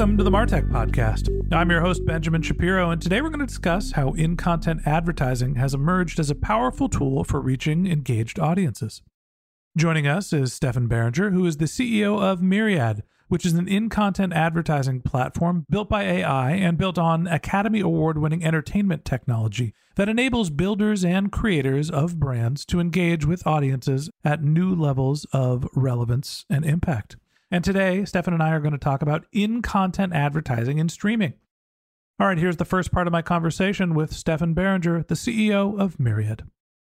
Welcome to the Martech Podcast. I'm your host, Benjamin Shapiro, and today we're going to discuss how in content advertising has emerged as a powerful tool for reaching engaged audiences. Joining us is Stephan Beringer, who is the CEO of Mirriad, which is an in content advertising platform built by AI and built on Academy Award winning entertainment technology that enables builders and creators of brands to engage with audiences at new levels of relevance and impact. And today, Stephan and I are going to talk about in content advertising and streaming. All right, here's the first part of my conversation with Stephan Beringer, the CEO of Mirriad.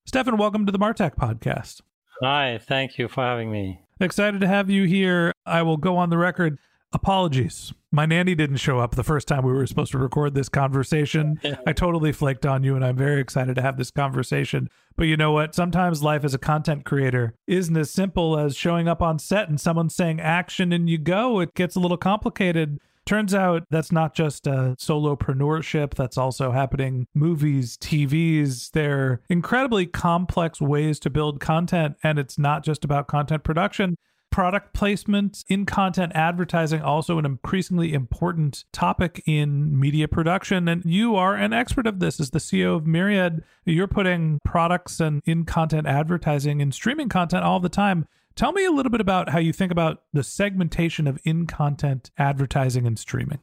Stephan, welcome to the Martech podcast. Hi, thank you for having me. Excited to have you here. I will go on the record. Apologies. My nanny didn't show up the first time we were supposed to record this conversation. I totally flaked on you, and I'm very excited to have this conversation. But you know what? Sometimes life as a content creator isn't as simple as showing up on set and someone saying action and you go. It gets a little complicated. Turns out that's not just a solopreneurship, that's also happening movies, TVs. They're incredibly complex ways to build content, and it's not just about content production product placement in content advertising also an increasingly important topic in media production. And you are an expert of this. As the ceo of mirriad you're putting products and in content advertising and streaming content all the time. Tell me a little bit about how you think about the segmentation of in content advertising and streaming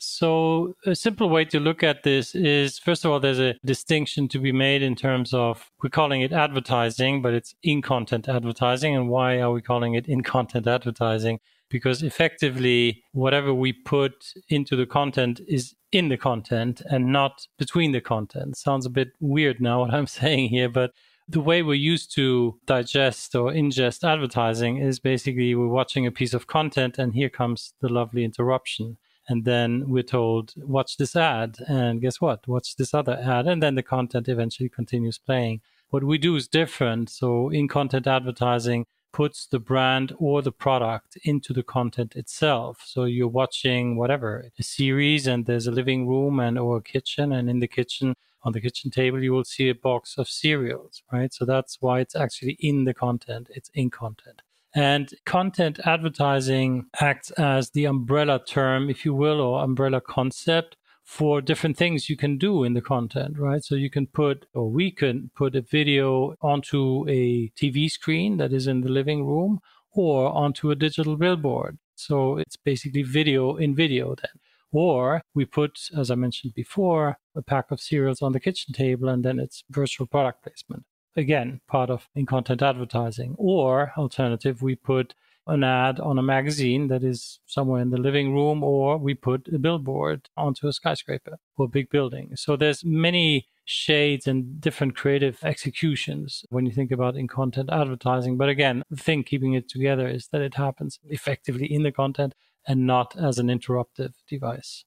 so, a simple way to look at this is first of all, there's a distinction to be made in terms of we're calling it advertising, but it's in content advertising. And why are we calling it in content advertising? Because effectively, whatever we put into the content is in the content and not between the content. Sounds a bit weird now what I'm saying here, but the way we're used to digest or ingest advertising is basically we're watching a piece of content and here comes the lovely interruption and then we're told watch this ad and guess what? Watch this other ad and then the content eventually continues playing. What we do is different. So in content advertising puts the brand or the product into the content itself. So you're watching whatever a series and there's a living room and or a kitchen and in the kitchen on the kitchen table you will see a box of cereals right? So that's why it's actually in the content. It's in content and content advertising acts as the umbrella term, if you will, or umbrella concept for different things you can do in the content, right? So you can put, or we can put a video onto a TV screen that is in the living room or onto a digital billboard. So it's basically video in video then. Or we put, as I mentioned before, a pack of cereals on the kitchen table and then it's virtual product placement again part of in content advertising. Or alternative we put an ad on a magazine that is somewhere in the living room or we put a billboard onto a skyscraper or a big building. So there's many shades and different creative executions when you think about in content advertising. But again the thing keeping it together is that it happens effectively in the content and not as an interruptive device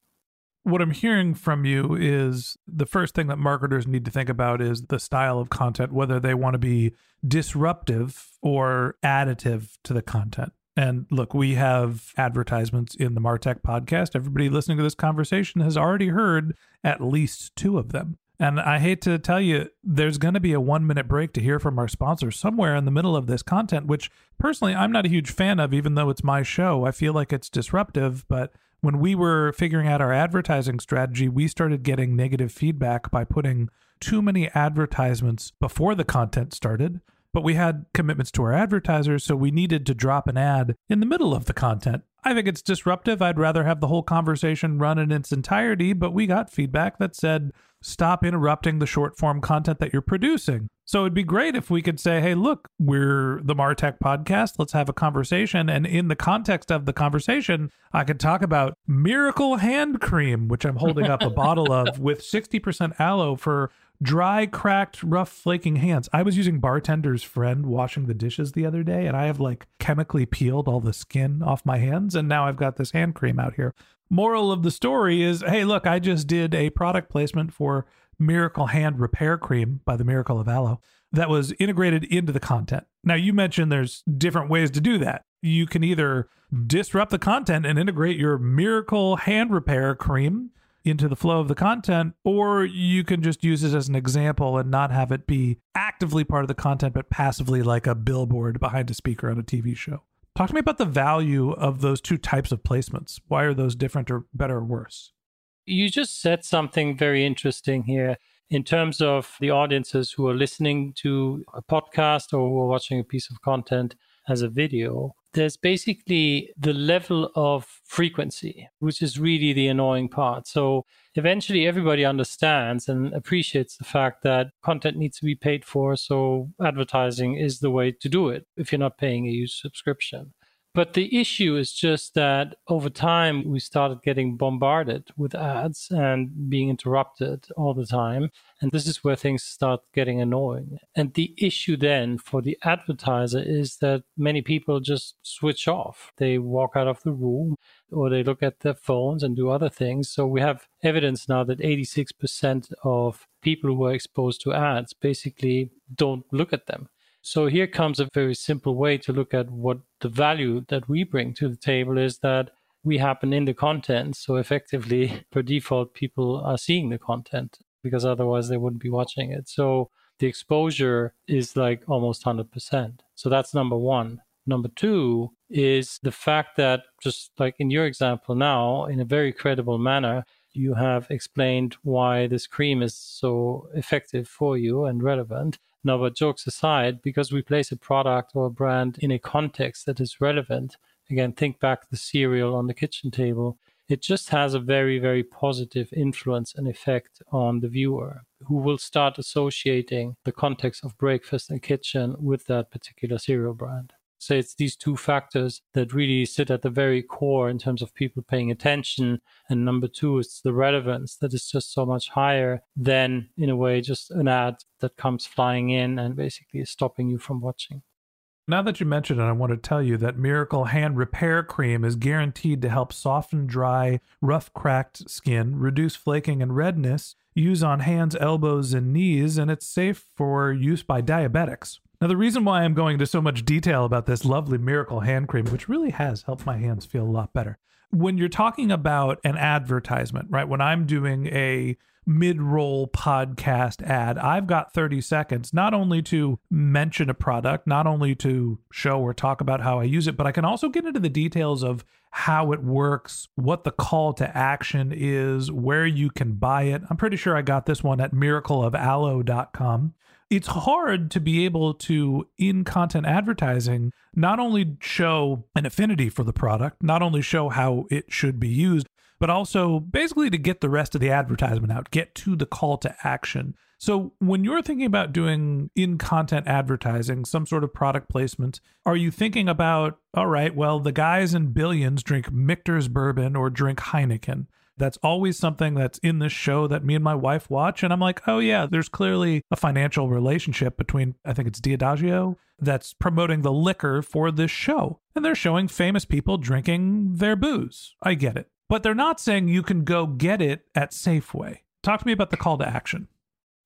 what I'm hearing from you is the first thing that marketers need to think about is the style of content, whether they want to be disruptive or additive to the content. And look, we have advertisements in the Martech podcast. Everybody listening to this conversation has already heard at least two of them. And I hate to tell you, there's going to be a one minute break to hear from our sponsor somewhere in the middle of this content, which personally I'm not a huge fan of, even though it's my show. I feel like it's disruptive. But when we were figuring out our advertising strategy, we started getting negative feedback by putting too many advertisements before the content started. But we had commitments to our advertisers, so we needed to drop an ad in the middle of the content. I think it's disruptive. I'd rather have the whole conversation run in its entirety, but we got feedback that said, stop interrupting the short form content that you're producing. So it'd be great if we could say, hey, look, we're the Martech podcast. Let's have a conversation. And in the context of the conversation, I could talk about Miracle Hand Cream, which I'm holding up a bottle of with 60% aloe for dry, cracked, rough, flaking hands. I was using Bartender's Friend washing the dishes the other day, and I have like chemically peeled all the skin off my hands. And now I've got this hand cream out here. Moral of the story is hey, look, I just did a product placement for Miracle Hand Repair Cream by the Miracle of Aloe that was integrated into the content. Now, you mentioned there's different ways to do that. You can either disrupt the content and integrate your Miracle Hand Repair Cream into the flow of the content, or you can just use it as an example and not have it be actively part of the content, but passively like a billboard behind a speaker on a TV show. Talk to me about the value of those two types of placements. Why are those different or better or worse? You just said something very interesting here in terms of the audiences who are listening to a podcast or who are watching a piece of content as a video. There's basically the level of frequency, which is really the annoying part. So eventually everybody understands and appreciates the fact that content needs to be paid for. So advertising is the way to do it if you're not paying a huge subscription. But the issue is just that over time, we started getting bombarded with ads and being interrupted all the time. And this is where things start getting annoying. And the issue then for the advertiser is that many people just switch off. They walk out of the room or they look at their phones and do other things. So we have evidence now that 86% of people who are exposed to ads basically don't look at them. So here comes a very simple way to look at what the value that we bring to the table is that we happen in the content. So effectively, per default, people are seeing the content because otherwise they wouldn't be watching it. So the exposure is like almost 100%. So that's number one. Number two is the fact that, just like in your example now, in a very credible manner, you have explained why this cream is so effective for you and relevant. Now, but jokes aside, because we place a product or a brand in a context that is relevant, again, think back the cereal on the kitchen table, it just has a very, very positive influence and effect on the viewer who will start associating the context of breakfast and kitchen with that particular cereal brand. So it's these two factors that really sit at the very core in terms of people paying attention. And number two, it's the relevance that is just so much higher than, in a way, just an ad that comes flying in and basically is stopping you from watching. Now that you mentioned it, I want to tell you that Miracle Hand Repair Cream is guaranteed to help soften dry, rough, cracked skin, reduce flaking and redness, use on hands, elbows, and knees, and it's safe for use by diabetics. Now, the reason why I'm going into so much detail about this lovely miracle hand cream, which really has helped my hands feel a lot better, when you're talking about an advertisement, right? When I'm doing a mid roll podcast ad, I've got 30 seconds not only to mention a product, not only to show or talk about how I use it, but I can also get into the details of how it works, what the call to action is, where you can buy it. I'm pretty sure I got this one at miracleofaloe.com it's hard to be able to in content advertising not only show an affinity for the product not only show how it should be used but also basically to get the rest of the advertisement out get to the call to action. So when you're thinking about doing in content advertising some sort of product placement are you thinking about all right well the guys in billions drink michter's bourbon or drink heineken that's always something that's in this show that me and my wife watch. And I'm like, oh, yeah, there's clearly a financial relationship between, I think it's Diageo, that's promoting the liquor for this show. And they're showing famous people drinking their booze. I get it. But they're not saying you can go get it at Safeway. Talk to me about the call to action.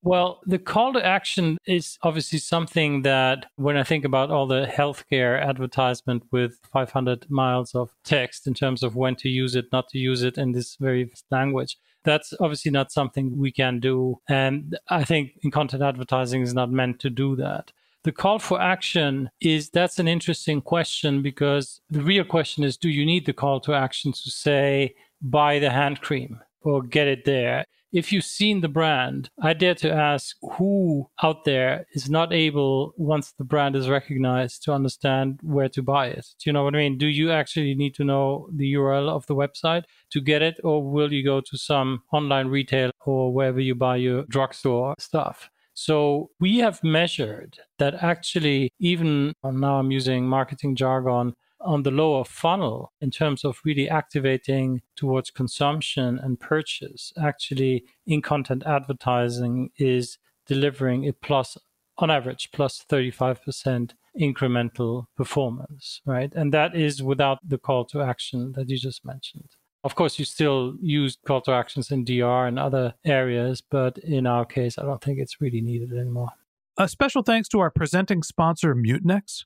Well, the call to action is obviously something that when I think about all the healthcare advertisement with 500 miles of text in terms of when to use it, not to use it in this very language, that's obviously not something we can do. And I think in content advertising is not meant to do that. The call for action is that's an interesting question because the real question is do you need the call to action to say buy the hand cream or get it there? If you've seen the brand, I dare to ask who out there is not able, once the brand is recognized, to understand where to buy it. Do you know what I mean? Do you actually need to know the URL of the website to get it, or will you go to some online retail or wherever you buy your drugstore stuff? So we have measured that actually, even now I'm using marketing jargon, on the lower funnel in terms of really activating towards consumption and purchase, actually in content advertising is delivering a plus on average plus 35% incremental performance, right? And that is without the call to action that you just mentioned. Of course, you still use call to actions in DR and other areas, but in our case, I don't think it's really needed anymore. A special thanks to our presenting sponsor, Mutinex.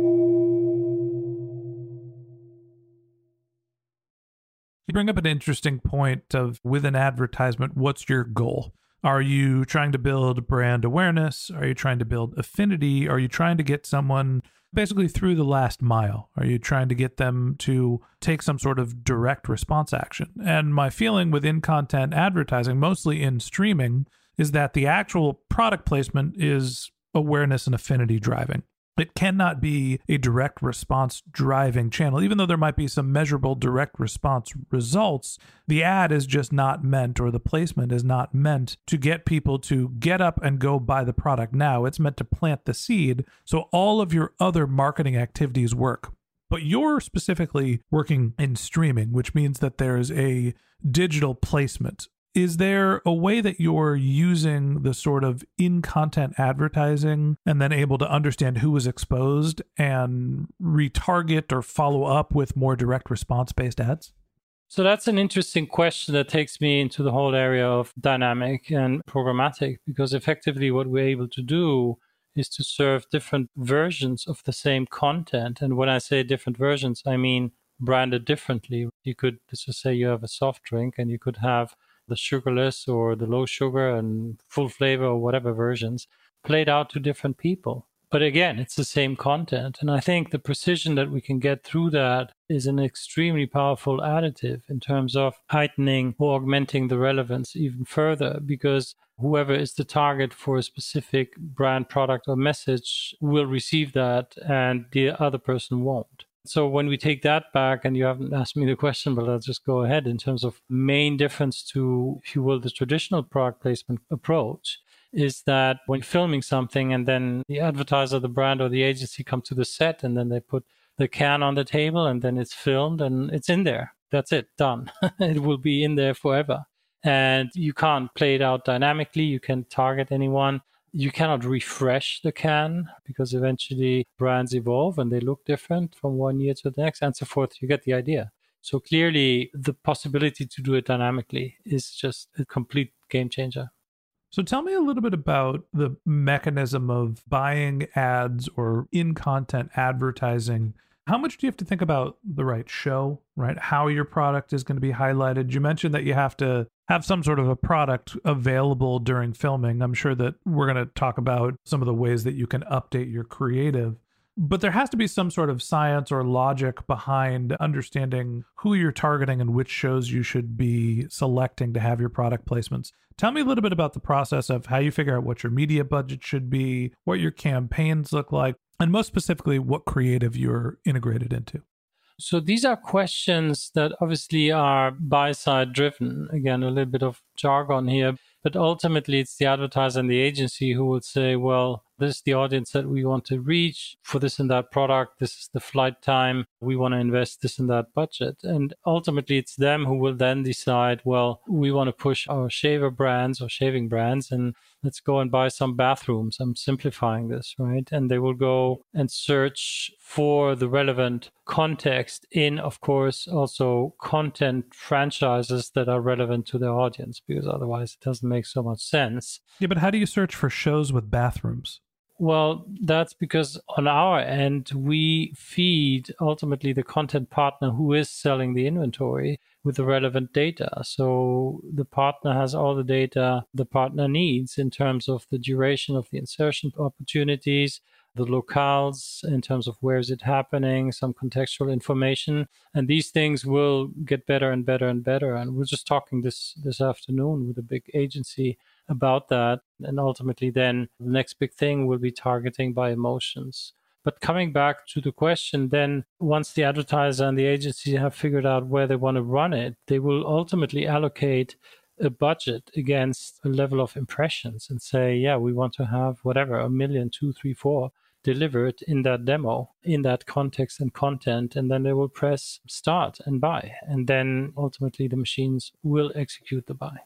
You bring up an interesting point of with an advertisement, what's your goal? Are you trying to build brand awareness? Are you trying to build affinity? Are you trying to get someone basically through the last mile? Are you trying to get them to take some sort of direct response action? And my feeling within content advertising, mostly in streaming, is that the actual product placement is awareness and affinity driving. It cannot be a direct response driving channel. Even though there might be some measurable direct response results, the ad is just not meant, or the placement is not meant to get people to get up and go buy the product now. It's meant to plant the seed so all of your other marketing activities work. But you're specifically working in streaming, which means that there's a digital placement is there a way that you're using the sort of in content advertising and then able to understand who was exposed and retarget or follow up with more direct response based ads? So that's an interesting question that takes me into the whole area of dynamic and programmatic because effectively what we're able to do is to serve different versions of the same content. And when I say different versions, I mean branded differently. You could, let's just say you have a soft drink and you could have the sugarless or the low sugar and full flavor or whatever versions played out to different people. But again, it's the same content. And I think the precision that we can get through that is an extremely powerful additive in terms of heightening or augmenting the relevance even further because whoever is the target for a specific brand, product, or message will receive that and the other person won't. So when we take that back, and you haven't asked me the question, but I'll just go ahead in terms of main difference to, if you will, the traditional product placement approach is that when filming something and then the advertiser, the brand or the agency come to the set and then they put the can on the table and then it's filmed and it's in there. That's it, done. it will be in there forever. And you can't play it out dynamically. You can target anyone. You cannot refresh the can because eventually brands evolve and they look different from one year to the next and so forth. You get the idea. So clearly, the possibility to do it dynamically is just a complete game changer. So tell me a little bit about the mechanism of buying ads or in content advertising. How much do you have to think about the right show, right? How your product is going to be highlighted? You mentioned that you have to have some sort of a product available during filming. I'm sure that we're going to talk about some of the ways that you can update your creative. But there has to be some sort of science or logic behind understanding who you're targeting and which shows you should be selecting to have your product placements. Tell me a little bit about the process of how you figure out what your media budget should be, what your campaigns look like, and most specifically, what creative you're integrated into. So these are questions that obviously are buy side driven. Again, a little bit of jargon here, but ultimately it's the advertiser and the agency who will say, well, this is the audience that we want to reach for this and that product. This is the flight time. We want to invest this and that budget. And ultimately, it's them who will then decide, well, we want to push our shaver brands or shaving brands and let's go and buy some bathrooms. I'm simplifying this, right? And they will go and search for the relevant context in, of course, also content franchises that are relevant to their audience, because otherwise it doesn't make so much sense. Yeah, but how do you search for shows with bathrooms? Well, that's because on our end, we feed ultimately the content partner who is selling the inventory with the relevant data. So the partner has all the data the partner needs in terms of the duration of the insertion opportunities, the locales in terms of where is it happening, some contextual information. And these things will get better and better and better. And we're just talking this this afternoon with a big agency about that. And ultimately, then the next big thing will be targeting by emotions. But coming back to the question, then once the advertiser and the agency have figured out where they want to run it, they will ultimately allocate a budget against a level of impressions and say, yeah, we want to have whatever, a million, two, three, four delivered in that demo, in that context and content. And then they will press start and buy. And then ultimately the machines will execute the buy.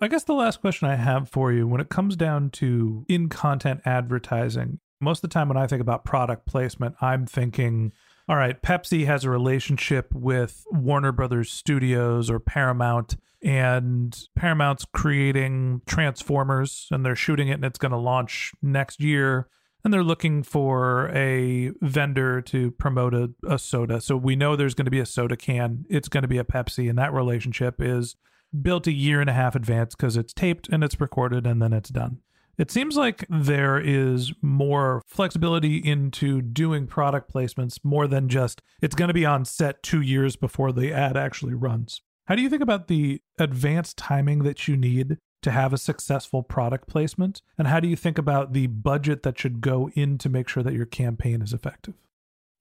I guess the last question I have for you when it comes down to in content advertising, most of the time when I think about product placement, I'm thinking, all right, Pepsi has a relationship with Warner Brothers Studios or Paramount, and Paramount's creating Transformers and they're shooting it and it's going to launch next year. And they're looking for a vendor to promote a, a soda. So we know there's going to be a soda can, it's going to be a Pepsi, and that relationship is built a year and a half advance because it's taped and it's recorded and then it's done. It seems like there is more flexibility into doing product placements more than just it's going to be on set two years before the ad actually runs. How do you think about the advanced timing that you need to have a successful product placement? And how do you think about the budget that should go in to make sure that your campaign is effective?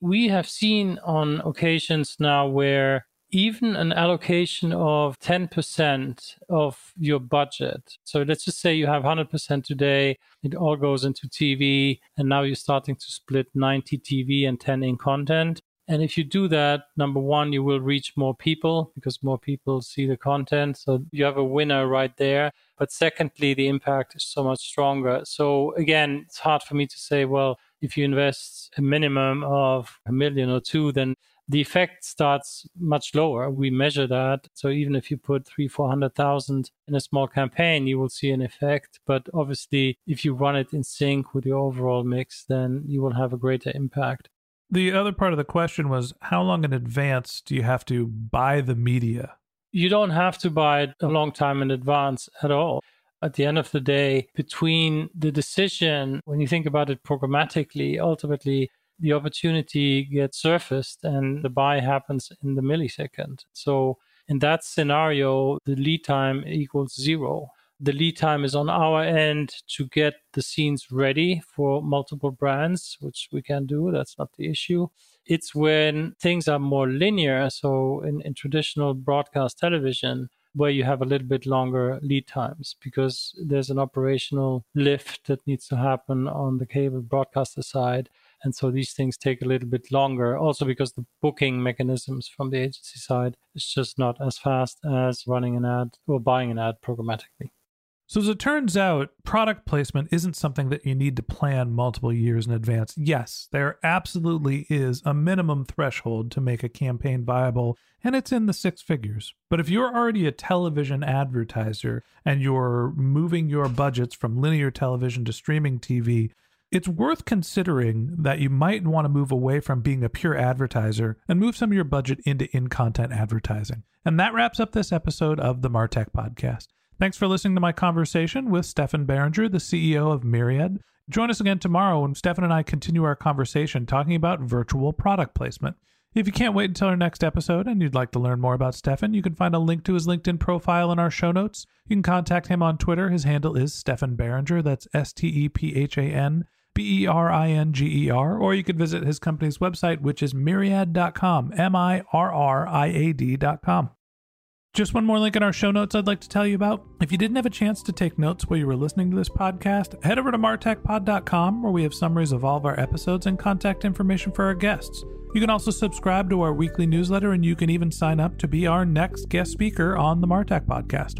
We have seen on occasions now where even an allocation of 10% of your budget. So let's just say you have 100% today, it all goes into TV, and now you're starting to split 90 TV and 10 in content. And if you do that, number one, you will reach more people because more people see the content. So you have a winner right there. But secondly, the impact is so much stronger. So again, it's hard for me to say, well, if you invest a minimum of a million or two, then the effect starts much lower. We measure that. So even if you put three, 400,000 in a small campaign, you will see an effect. But obviously, if you run it in sync with your overall mix, then you will have a greater impact. The other part of the question was how long in advance do you have to buy the media? You don't have to buy it a long time in advance at all. At the end of the day, between the decision, when you think about it programmatically, ultimately the opportunity gets surfaced and the buy happens in the millisecond. So in that scenario, the lead time equals zero. The lead time is on our end to get the scenes ready for multiple brands, which we can do. That's not the issue. It's when things are more linear. So in, in traditional broadcast television, where you have a little bit longer lead times because there's an operational lift that needs to happen on the cable broadcaster side And so these things take a little bit longer, also because the booking mechanisms from the agency side is just not as fast as running an ad or buying an ad programmatically. So, as it turns out, product placement isn't something that you need to plan multiple years in advance. Yes, there absolutely is a minimum threshold to make a campaign viable, and it's in the six figures. But if you're already a television advertiser and you're moving your budgets from linear television to streaming TV, it's worth considering that you might want to move away from being a pure advertiser and move some of your budget into in content advertising. And that wraps up this episode of the Martech Podcast. Thanks for listening to my conversation with Stephan Beringer, the CEO of Mirriad. Join us again tomorrow when Stephan and I continue our conversation talking about virtual product placement. If you can't wait until our next episode and you'd like to learn more about Stephan, you can find a link to his LinkedIn profile in our show notes. You can contact him on Twitter. His handle is Stephan Beringer. That's S T E P H A N B E R I N G E R. Or you can visit his company's website, which is mirriad.com, M I R R I A D.com. Just one more link in our show notes I'd like to tell you about. If you didn't have a chance to take notes while you were listening to this podcast, head over to martechpod.com where we have summaries of all of our episodes and contact information for our guests. You can also subscribe to our weekly newsletter and you can even sign up to be our next guest speaker on the Martech podcast.